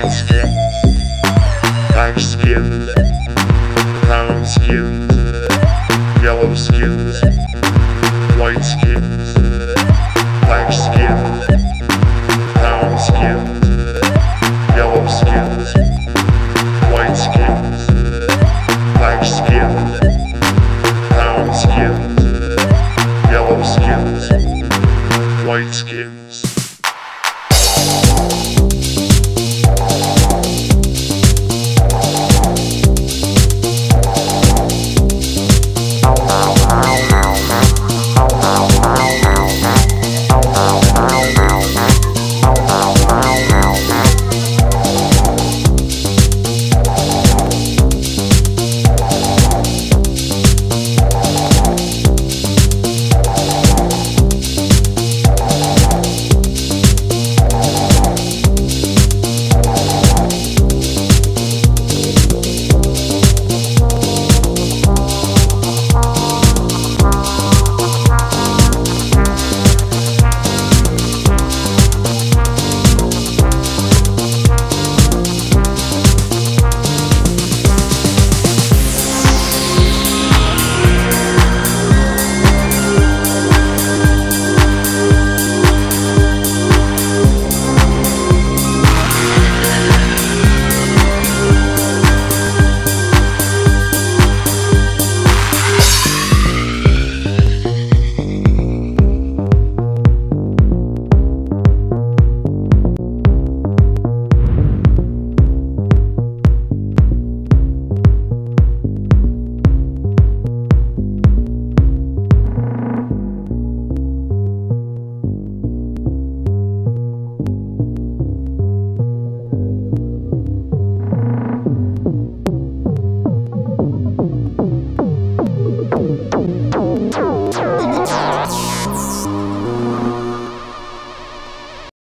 Thanksgiving. Thanksgiving. Brown skins. Yellow skins. White skins. Black